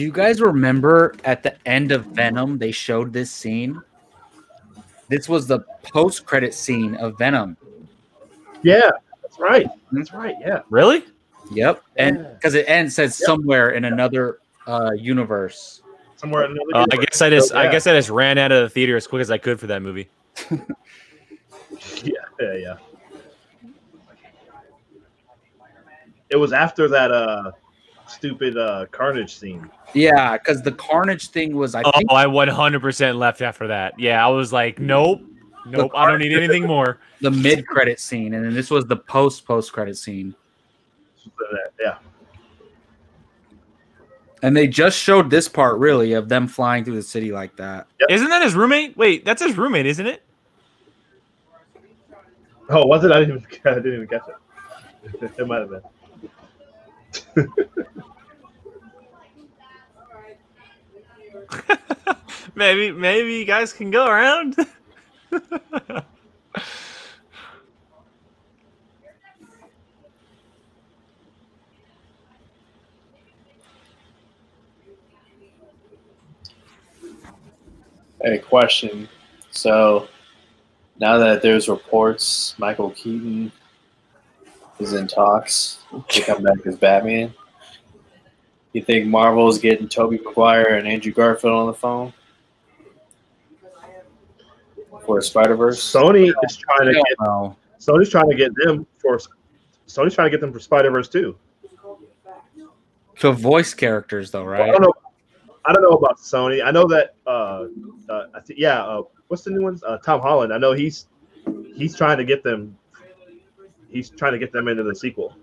Do you guys remember at the end of Venom they showed this scene? This was the post-credit scene of Venom. Yeah. That's right. That's right. Yeah. Really? Yep, and Yeah. because it ends says somewhere in another uh, universe. Somewhere in another. Uh, I guess I just So, I guess I just ran out of the theater as quick as I could for that movie. Yeah. Yeah. Yeah. It was after that uh stupid uh carnage scene. Yeah, because the Carnage thing was I Oh, think I 100% left after that. Yeah, I was like, nope, nope, I don't need anything more. the mid-credit scene, and then this was the post-post-credit scene. Yeah. And they just showed this part really of them flying through the city like that. Isn't that his roommate? Wait, that's his roommate, isn't it? Oh, was it? I didn't even I didn't even catch it. it might have been. maybe, maybe you guys can go around. Hey, question. So now that there's reports Michael Keaton is in talks to come back as Batman, you think Marvel's getting Tobey Maguire and Andrew Garfield on the phone for Spider Verse? Sony is trying to I get don't know. Sony's trying to get them for Sony's trying to get them for Spider Verse too. To voice characters though, right? I right? don't know. I don't know about Sony. I know that. Uh, uh I think yeah. Uh, what's the new ones? Uh, Tom Holland. I know he's he's trying to get them. He's trying to get them into the sequel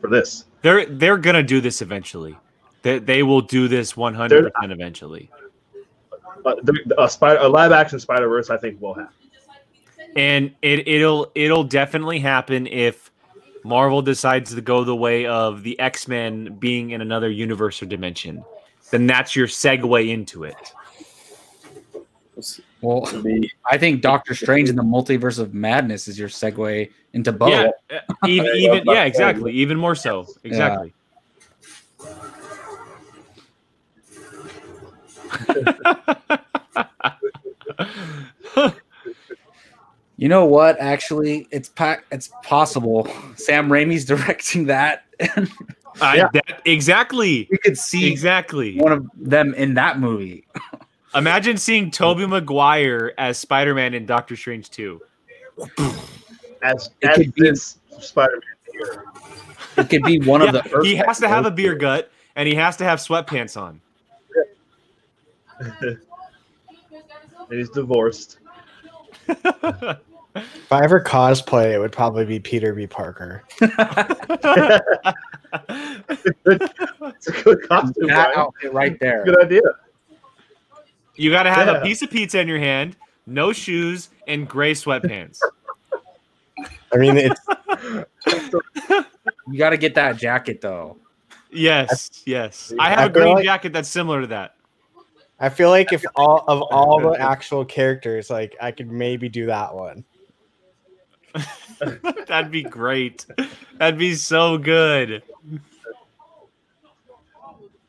for this. they're they're gonna do this eventually. They, they will do this 100% eventually. But the, a spider, a live action Spider Verse, I think will happen. and it it'll it'll definitely happen if Marvel decides to go the way of the X Men being in another universe or dimension. Then that's your segue into it. Well, I think Doctor Strange in the Multiverse of Madness is your segue into both. Yeah, uh, even even yeah, exactly. Even more so, exactly. You know what? Actually, it's pa- it's possible. Sam Raimi's directing that, and I, Yeah. that, exactly, we could see exactly. one of them in that movie. Imagine seeing Tobey Maguire as Spider Man in Doctor Strange Two. As, It as this Spider Man. It could be one of the first. he has to have a beer gut and he has to have sweatpants on. and he's divorced. If I ever cosplay, it would probably be Peter B. Parker. It's a good costume. that outfit right there. Good idea. You got to have Yeah. a piece of pizza in your hand, no shoes, and gray sweatpants. I mean, it's You got to get that jacket though. Yes, yes. I have I a feel green like- jacket that's similar to that. I feel like if all of all the actual characters, like I could maybe do that one. That'd be great. That'd be so good.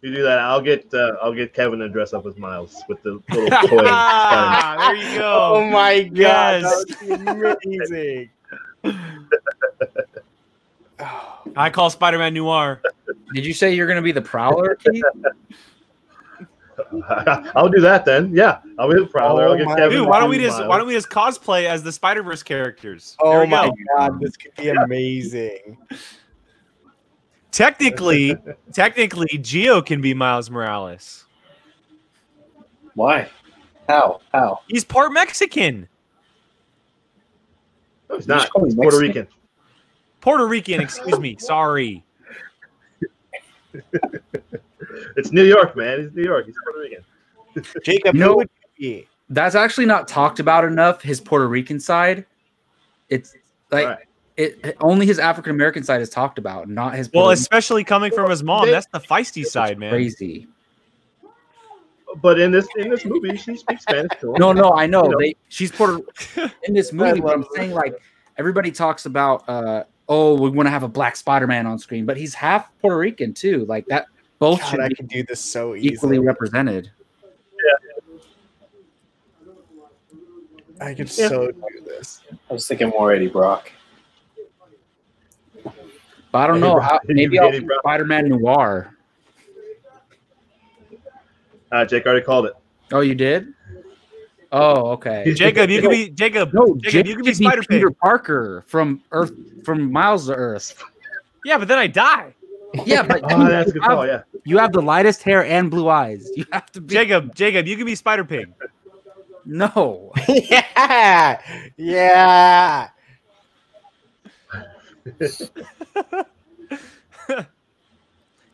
You do that. I'll get uh, I'll get Kevin to dress up as Miles with the little toy. Ah, there you go. Oh my god, Yes. that would be amazing. I call Spider-Man Noir. Did you say you're gonna be the Prowler, Keith? I'll do that then. Yeah, I'll be the Prowler. Oh I'll get Kevin. Dude, why don't we just Miles. why don't we just cosplay as the Spider-Verse characters? Oh my go. god, this could be amazing. Technically, technically, Geo can be Miles Morales. Why? How? How? He's part Mexican, No, he's not. just call He's Puerto Rican. Puerto Rican. Excuse me. Sorry. It's New York, man. It's New York. He's Puerto Rican. Jacob, You know- would be? That's actually not talked about enough. His Puerto Rican side. It's like Right. It only his African American side is talked about, not his. Well, Puerto especially coming from his mom. That's the feisty side, man. crazy. But in this in this movie, she speaks Spanish to him. No, no, I know. You know. They she's Puerto in this movie, but I'm saying like everybody talks about uh oh, we want to have a black Spider-Man on screen, but he's half Puerto Rican too. Like that both God, I can do this so easily. equally easily. represented. I could Yeah. so do this. I was thinking more Eddie Brock. But I don't know. bro, maybe I'll it. Spider-Man Noir. Uh, Jake already called it. Oh, you did? Oh, okay. Jacob, you can be Jacob. No, Jacob, Jake you can be be Spider Peter Pig. Parker from Earth, from Miles to Earth. Yeah, but then I die. Yeah, but Oh, that's a good you, call. have, Yeah. you have the lightest hair and blue eyes. You have to be Jacob, Jacob, you can be Spider Pig. no. yeah, yeah.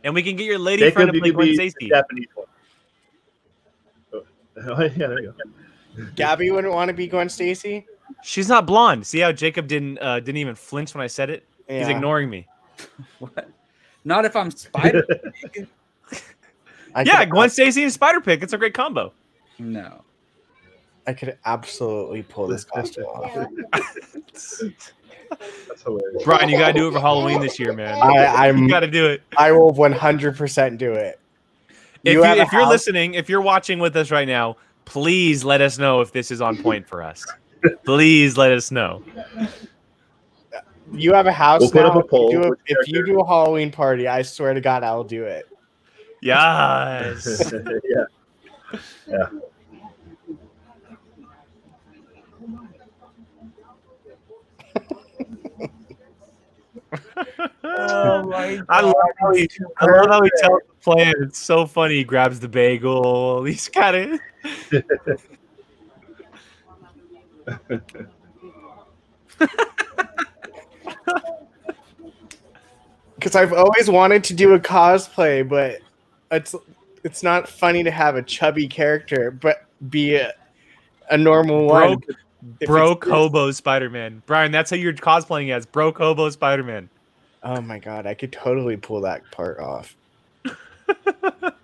And we can get your lady Jacob, friend to play could Gwen Stacy. Japanese one. Oh, yeah, there you go. Gabby wouldn't want to be Gwen Stacy. She's not blonde. See how Jacob didn't uh, didn't even flinch when I said it? He's ignoring me. What? Not if I'm Spider. Yeah, could Gwen Stacy and Spider Pig. It's a great combo. no. I could absolutely pull this costume off. That's hilarious. Brian, you gotta do it for Halloween this year, man. I, You I'm. gotta do it. I will 100% do it. If, you, have a if you're house- listening, if you're watching with us right now, please let us know if this is on point for us. Please let us know. You have a house We'll put now. up a if you poll do a- if you do a Halloween party, I swear to God, I'll do it. Yes. yeah. Yeah. Oh my I love how he, I love how he tells the plan. It's so funny. He grabs the bagel. He's got it. Because I've always wanted to do a cosplay, but it's it's not funny to have a chubby character, but be a, a normal one. Broke, Broke hobo Spider Man. Brian, that's how you're cosplaying as broke hobo Spider Man. Oh my god, I could totally pull that part off.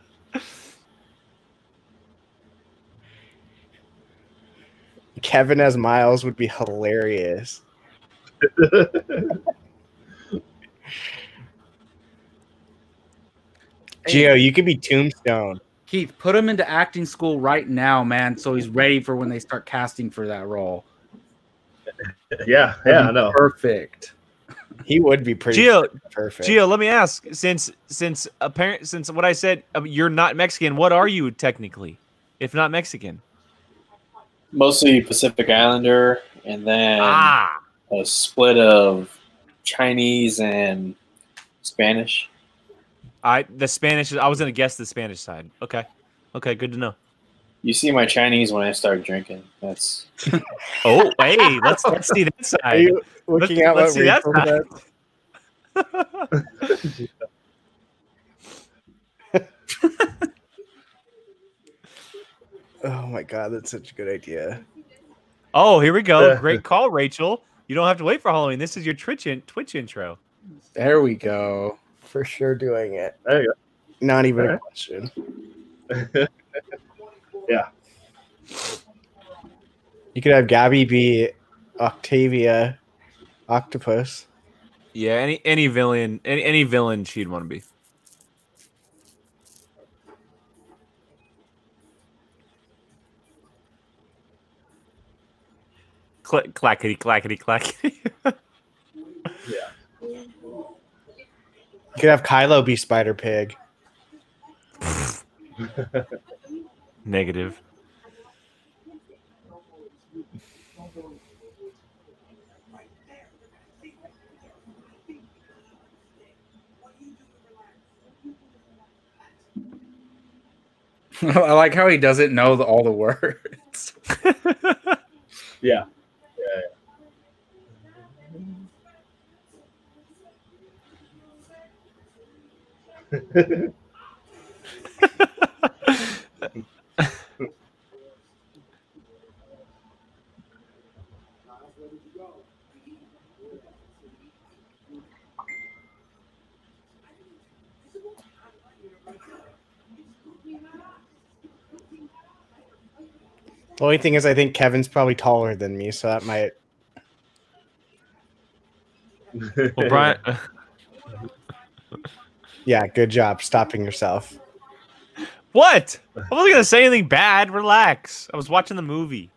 Kevin as Miles would be hilarious. Geo, you could be Tombstone. Keith, put him into acting school right now, man, so he's ready for when they start casting for that role. Yeah, yeah, I know. Perfect. He would be pretty Gio, perfect. Gio, let me ask. Since since apparent since what I said, uh, you're not Mexican. What are you technically, if not Mexican? Mostly Pacific Islander, and then ah, a split of Chinese and Spanish. I the Spanish. I was gonna guess the Spanish side. Okay, okay, good to know. You see my Chinese when I start drinking. That's Oh, hey, let's let's see that Are side. you looking Let's- at let's what see that Rachel side. does? Oh my god, that's such a good idea. Oh, here we go. Great call, Rachel. You don't have to wait for Halloween. This is your Twitch in, Twitch intro. There we go. For sure doing it. There you go. Not even a question. go. You could have Gabby be Octavia Octopus. Yeah, any any villain, any any villain she'd want to be. Click, clackety, clackety, clackety. You could have Kylo be Spider Pig. Negative. I like how he doesn't know the, all the words. Yeah. Yeah. The only thing is, I think Kevin's probably taller than me, so that might. Well, Brian, Yeah, good job stopping yourself. what? I wasn't gonna say anything bad. Relax. I was watching the movie.